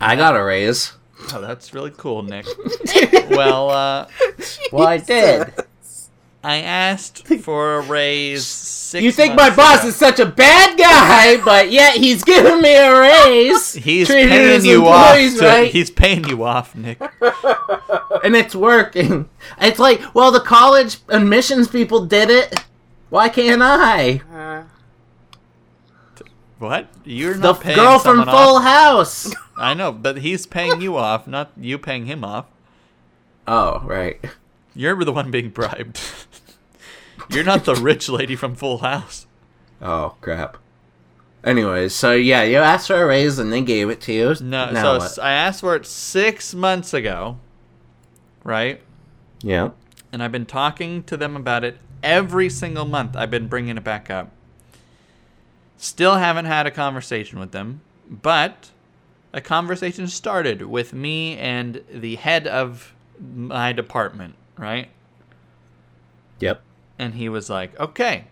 I got a raise. Oh, that's really cool, Nick. well, uh Well, I did. I asked for a raise six You think my boss ago. is such a bad guy, but yet he's giving me a raise. He's paying you off. To, right. He's paying you off, Nick. and it's working. It's like, well, the college admissions people did it. Why can't I? Uh, What? You're The not paying girl from Full off. House. I know, but he's paying you off, not you paying him off. Oh, right. You're the one being bribed. You're not the rich lady from Full House. Oh, crap. Anyways, so yeah, you asked for a raise and they gave it to you. No, Now so what? I asked for it six months ago, right? yeah. And I've been talking to them about it every single month. I've been bringing it back up. Still haven't had a conversation with them, but a conversation started with me and the head of my department, right? Yep. And he was like, okay,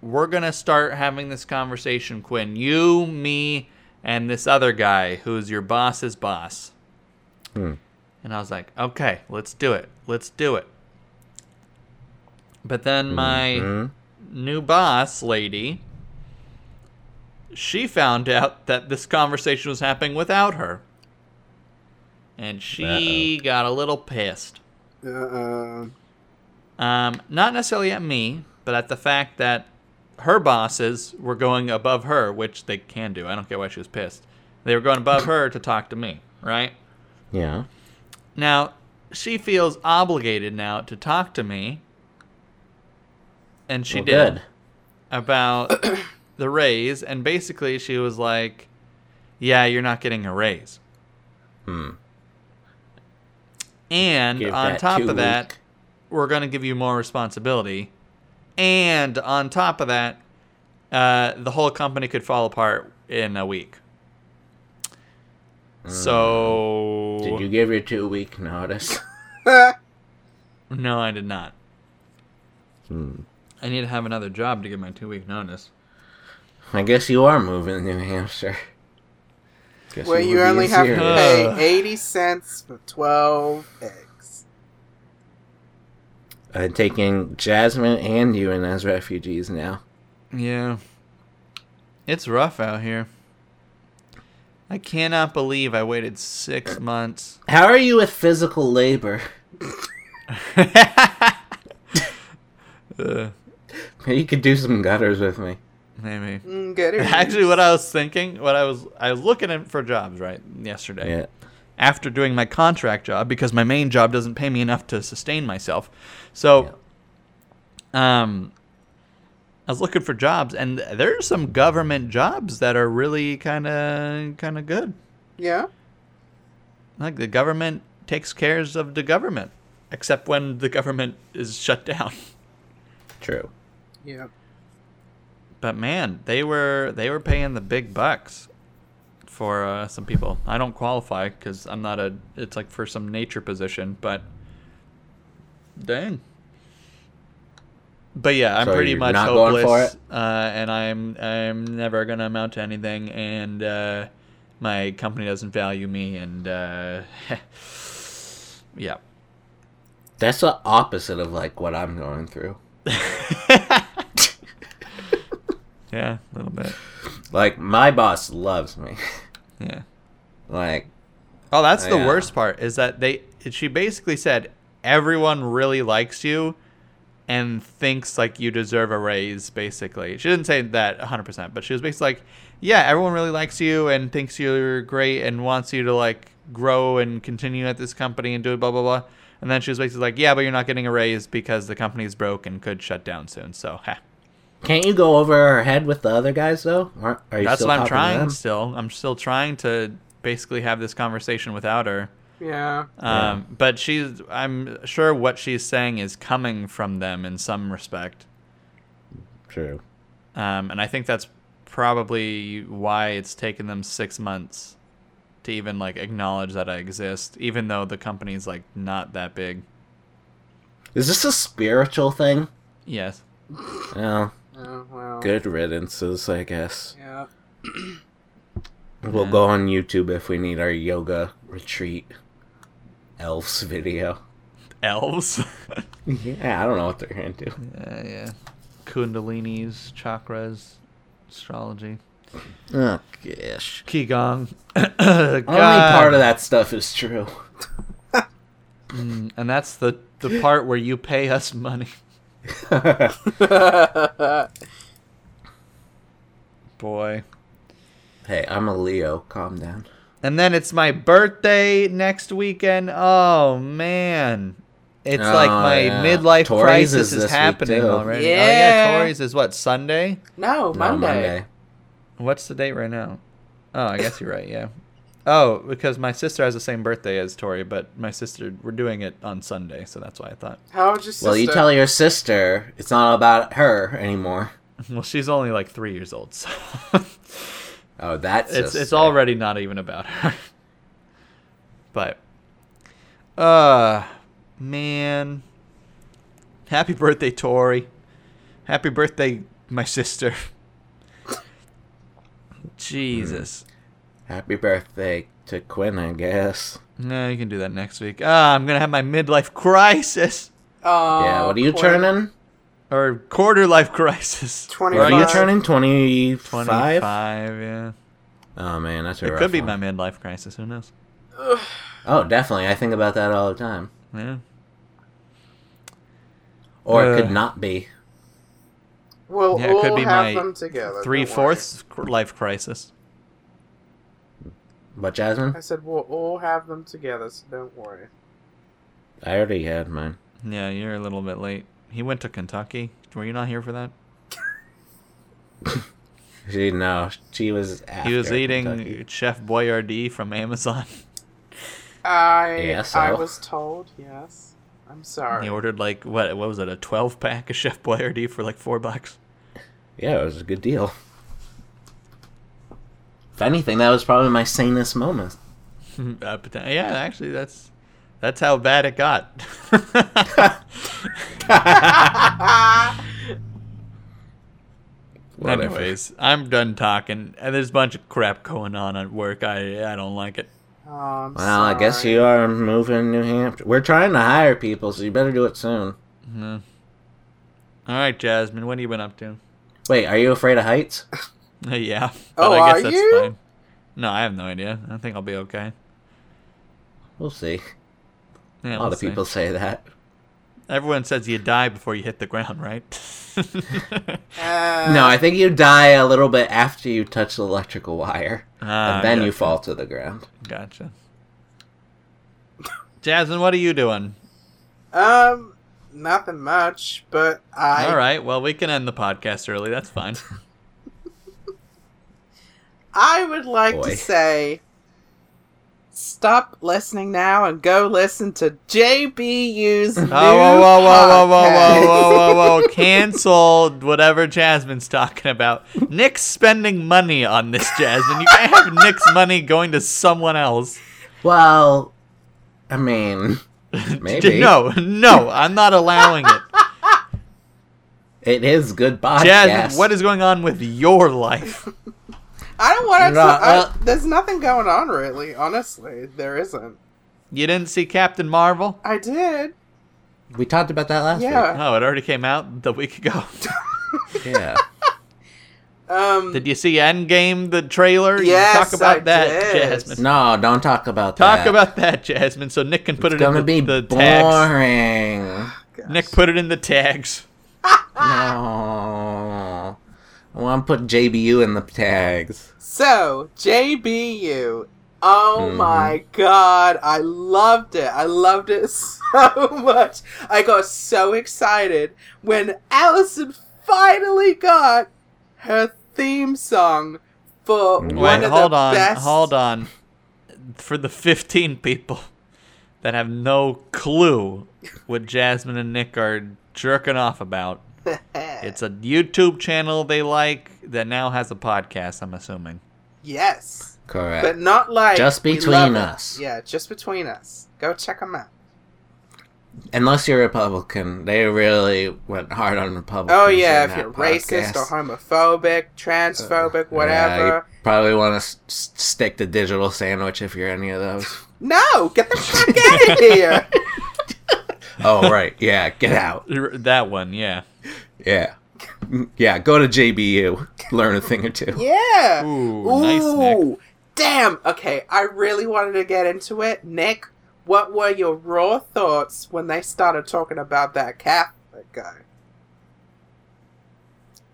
we're going to start having this conversation, Quinn. You, me, and this other guy who's your boss's boss. Hmm. And I was like, okay, let's do it. Let's do it. But then my Mhm. new boss lady, she found out that this conversation was happening without her. And she got a little pissed. Uh, Um, not necessarily at me, but at the fact that her bosses were going above her, which they can do. I don't get why she was pissed. They were going above her to talk to me, right? Yeah. Now, she feels obligated now to talk to me. And she Well, did good. about the raise. And basically, she was like, Yeah, you're not getting a raise. Hmm. And Give on top of that, week. we're going to give you more responsibility. And on top of that, uh, the whole company could fall apart in a week. So. Mm. Did you give your two week notice? No, I did not. Hmm. I need to have another job to get my two week notice. I guess you are moving to New Hampshire. Guess Well, you only have to pay Ugh. 80 cents for 12 eggs. I'm taking Jasmine and you in as refugees now. Yeah. It's rough out here. I cannot believe I waited six months. How are you with physical labor? Ugh, Maybe you could do some gutters with me. Maybe. Mm, get it? Actually, what I was thinking, what I was, I was looking for jobs right yesterday. Yeah. After doing my contract job, because my main job doesn't pay me enough to sustain myself, so, um, I was looking for jobs, and there's some government jobs that are really kind of, kind of good. Yeah? Like the government takes cares of the government, except when the government is shut down. True. Yeah. But man, they were they were paying the big bucks for uh, some people. I don't qualify because I'm not a. It's like for some nature position, but dang. But yeah, I'm So pretty much hopeless? Uh, and I'm I'm never gonna amount to anything, and uh, my company doesn't value me, and uh, yeah. That's the opposite of like what I'm going through. Yeah, a little bit. Like my boss loves me. Yeah. like Oh, that's the worst part is that they she basically said everyone really likes you and thinks like you deserve a raise basically. She didn't say that 100%, but she was basically like, yeah, everyone really likes you and thinks you're great and wants you to like grow and continue at this company and do blah blah blah. And then she was basically like, yeah, but you're not getting a raise because the company's broke and could shut down soon. So, ha. Can't you go over her head with the other guys though? Aren't- Are you That's still what I'm talking to trying them? still. I'm still trying to basically have this conversation without her. Yeah. Yeah. Um, but she's, I'm sure what she's saying is coming from them in some respect. True. Um, and I think that's probably why it's taken them six months to even like acknowledge that I exist, even though the company's like not that big. Is this a spiritual thing? Yes. Well, Oh, well. good riddances, I guess. Yeah. We'll Yeah. go on YouTube if we need our yoga retreat elves video. Elves. Yeah, I don't know what they're into. yeah, yeah. Kundalini's, chakras, astrology. Oh gosh. Qigong. Only part of that stuff is true. Mm, and that's the, the part where you pay us money. Boy. hey, I'm a Leo. Calm down. And then it's my birthday next weekend. Oh man. It's oh, like Oh, my yeah. midlife Tori's crisis is is, happening too. already. Oh Yeah. yeah, Tori's is what, Sunday? no, No, Monday. What's the date right now? Oh, I guess you're right, yeah. Oh, because my sister has the same birthday as Tori, but my sister we're doing it on Sunday, so that's why I thought. How old's your sister? Well, you tell your sister it's not about her anymore. Well, she's only like three years old, so Oh, that's it's it's already not even about her. but uh man. Happy birthday, Tori. Happy birthday, my sister. Jesus. Happy birthday to Quinn, I guess. No, you can do that next week. Ah, I'm gonna have my midlife crisis. Oh, yeah, what are you Quinn. turning? Or quarter life crisis. 25. Are you turning? 25? 25, yeah. Oh, man, that's a It rough could be one. my midlife crisis, who knows? Ugh. Oh, definitely. I think about that all the time. Yeah. Or it Uh, could not be. We'll Yeah, it could all be have my them together. three fourths life crisis. But Jasmine, I said we'll all have them together, so don't worry. I already had mine. Yeah, you're a little bit late. He went to Kentucky. Were you not here for that? She no, she was. After he was eating Kentucky. Chef Boyardee from Amazon. I Yeah, so? I oh. was told yes. I'm sorry. He ordered like what? What was it? A twelve pack of Chef Boyardee for like four bucks. Yeah, it was a good deal. If anything, that was probably my sanest moment. uh, but, yeah, actually, that's that's how bad it got. Anyways, I'm done talking. And there's a bunch of crap going on at work. I I don't like it. Oh, I'm Well, I guess you are moving to New Hampshire. We're trying to hire people, so you better do it soon. All right, Jasmine, what have you been up to? Wait, are you afraid of heights? Uh, yeah. Oh, I guess are that's you? fine. No, I have no idea. I think I'll be okay. We'll see. Yeah, A lot we'll of see. people say that. Everyone says you die before you hit the ground, right? Uh, No, I think you die a little bit after you touch the electrical wire, Ah, and then you fall to the ground. Gotcha. Jasmine, what are you doing? Um, nothing much, but I. All right. Well, we can end the podcast early. That's fine. I would like Boy. to say, stop listening now and go listen to JBU's Oh, new whoa, whoa, whoa, whoa, whoa, whoa, whoa, whoa, whoa! Cancel whatever Jasmine's talking about. Nick's spending money on this, Jasmine. You can't have Nick's money going to someone else. Well, I mean, maybe No, no, I'm not allowing it. it is good podcast. Jasmine, what is going on with your life? I don't want to. No, well- there's nothing going on really. Honestly, there isn't. You didn't see Captain Marvel? I did. We talked about that last Yeah. Oh, it already came out the week ago. Yeah. Um. Did you see Endgame, the trailer? You Yes, talk about I that, did. Jasmine. No, don't talk about Talk that. Talk about that, Jasmine, so Nick can put It's it in gonna the, be the tags. boring. Nick put it in the tags. No. I want to put JBU in the tags. So JBU. Oh Mhm. my god, I loved it. I loved it so much. I got so excited when Allison finally got her theme song for Wait, one of hold the on, best. hold on. For the 15 people that have no clue what Jasmine and Nick are jerking off about, it's a YouTube channel they like that now has a podcast, I'm assuming. yes, Correct. but not like Just between love it. us. Yeah, just between us. Go check them out. Unless you're Republican, they really went hard on Republicans. Oh yeah, if you're racist or homophobic, transphobic, uh, Yeah, whatever. you probably want to s- s- stick the digital sandwich if you're any of those. No, get the fuck out of here. oh right, yeah, get out. That one, yeah. Yeah, yeah, go to JBU, learn a thing or two. Yeah. Ooh, nice, Nick. Damn. Okay, I really wanted to get into it. Nick, what were your raw thoughts when they started talking about that Catholic guy?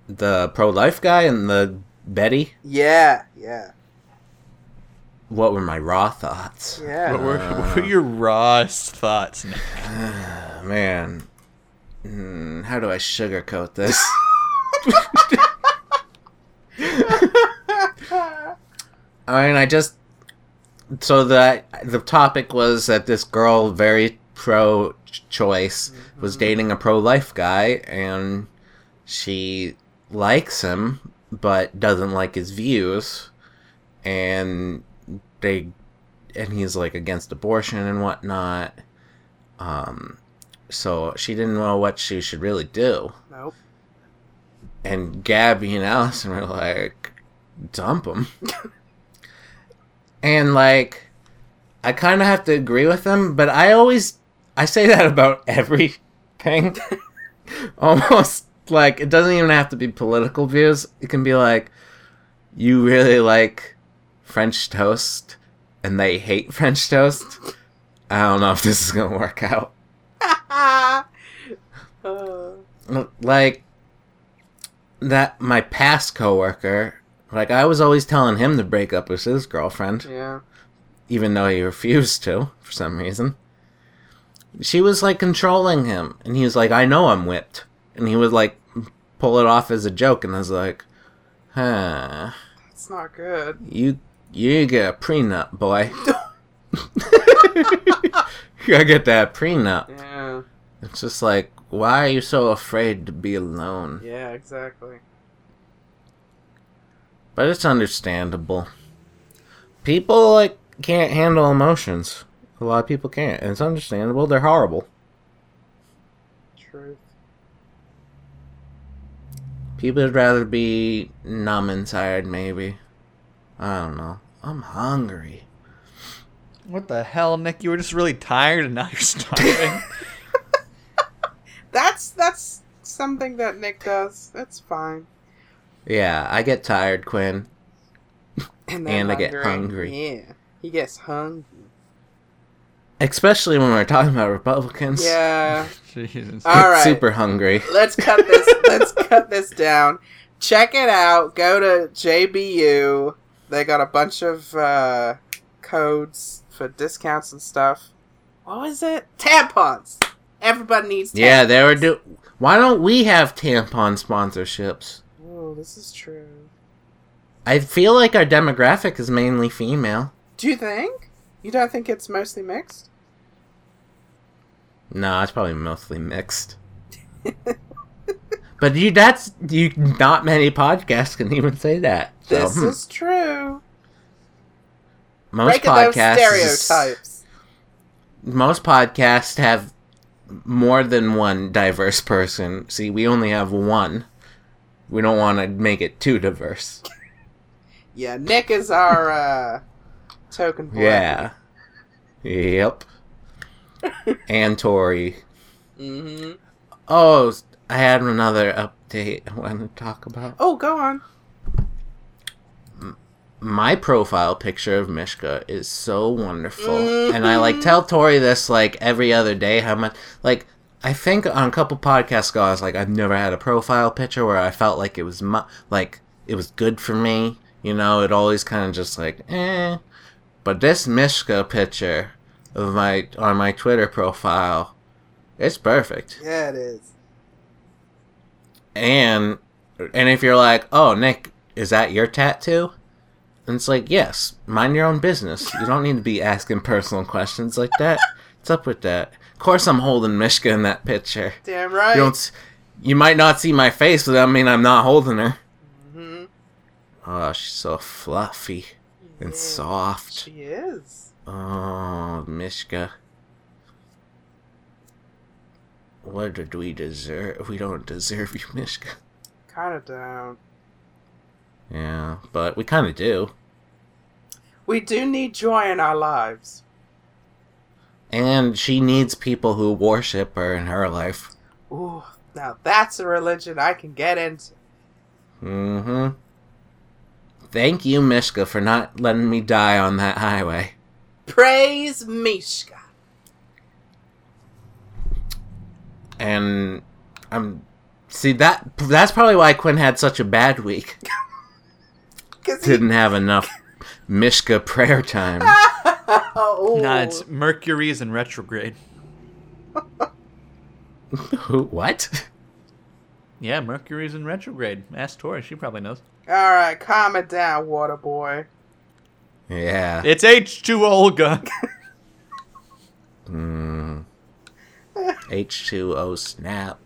The pro-life guy and the Betty. Yeah, yeah, What were my raw thoughts? yeah. What were, what were your rawest thoughts, Nick? Man, mm, how do I sugarcoat this? I mean, I just so that the topic was that this girl, very pro-choice, was dating a pro-life guy, and she likes him but doesn't like his views, and they and he's like against abortion and whatnot. Um, so she didn't know what she should really do. nope. And Gaby and Allison were like, dump him. and like, I kind of have to agree with them, but I always, I say that about everything. Almost like, it doesn't even have to be political views. It can be like, you really like French toast and they hate French toast. I don't know if this is going to work out. Like that my past coworker like i was always telling him to break up with his girlfriend yeah. even though he refused to for some reason she was like controlling him and he was like i know i'm whipped and he would like pull it off as a joke and i was like huh It's not good. you you get a prenup boy you gotta get that prenup Yeah. it's just like why are you so afraid to be alone Yeah. Exactly. But it's understandable. People like can't handle emotions. A lot of people can't, and it's understandable. They're horrible. Truth. People would rather be numb inside, maybe. I don't know. I'm hungry. What the hell, Nick? You were just really tired and now you're starving. That's that's something that Nick does. That's fine. Yeah, I get tired, Quinn. And, And I get hungry. Yeah, he gets hungry. Especially when we're talking about Republicans. Yeah. Jesus. All right. Super hungry. let's cut this let's cut this down check it out go to jbu they got a bunch of uh, codes for discounts and stuff what was it tampons everybody needs tampons. Yeah, they were do. Why don't we have tampon sponsorships? oh this is true I feel like our demographic is mainly female. do you think you don't think it's mostly mixed No, it's probably mostly mixed. but you, that's you. Not many podcasts can even say that. So, this hmm, is true most breaking podcasts. stereotypes most podcasts have more than one diverse person. See, we only have one. We don't want to make it too diverse. yeah nick is our uh, token boy. Yeah. Yep. and Tori. hmm Oh, I had another update I wanted to talk about. oh go on My profile picture of Mishka is so wonderful. And I like tell Tori this like every other day how much like I think on a couple podcasts ago I was like I've never had a profile picture where I felt like it was mu- like it was good for me. You know, it always kind of just like eh. But this Mishka picture of my on my Twitter profile, it's perfect. yeah it is And and if you're like, "Oh, Nick, is that your tattoo?" And it's like, "Yes, mind your own business. You don't need to be asking personal questions like that. What's up with that?" Of course, I'm holding Mishka in that picture. damn right You don't. You might not see my face, but that mean I'm not holding her. Mhm. Oh, she's so fluffy and soft. She is. Oh, Mishka. What did we deserve? We don't deserve you, Mishka. Kind of down. Yeah, but we kind of do. We do need joy in our lives. And she needs people who worship her in her life. Ooh, now that's a religion I can get into. Mm-hmm. Thank you, Mishka, for not letting me die on that highway. Praise Mishka. And I'm see that that's probably why Quinn had such a bad week. Didn't have enough Mishka prayer time. oh, Nah, it's Mercury's in retrograde. Who? What? Yeah, Mercury's in retrograde. Ask Tori, she probably knows. all right. Calm it down, water boy. Yeah. It's H2 Olga. Mm. H2O snap.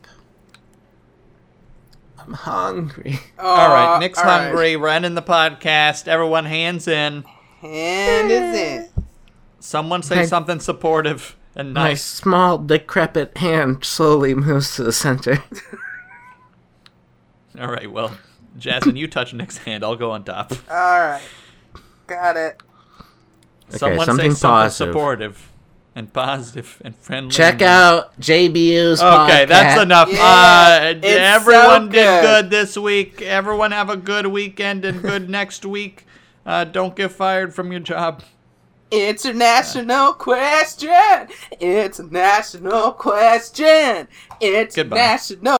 I'm hungry. All right, Nick's all right. hungry. We're ending the podcast. Everyone, hands in. Hand is in. Someone say Okay. something supportive and My nice. small, decrepit hand slowly moves to the center. All right, well, Jasmine, you touch Nick's hand. I'll go on top. All right. Got it. Someone say something something positive. supportive and positive and friendly. Check out JBU's Okay, that's enough. Yeah, uh, it's everyone so did good. good this week. Everyone have a good weekend and good next week. Uh, don't get fired from your job. International question. International question. International.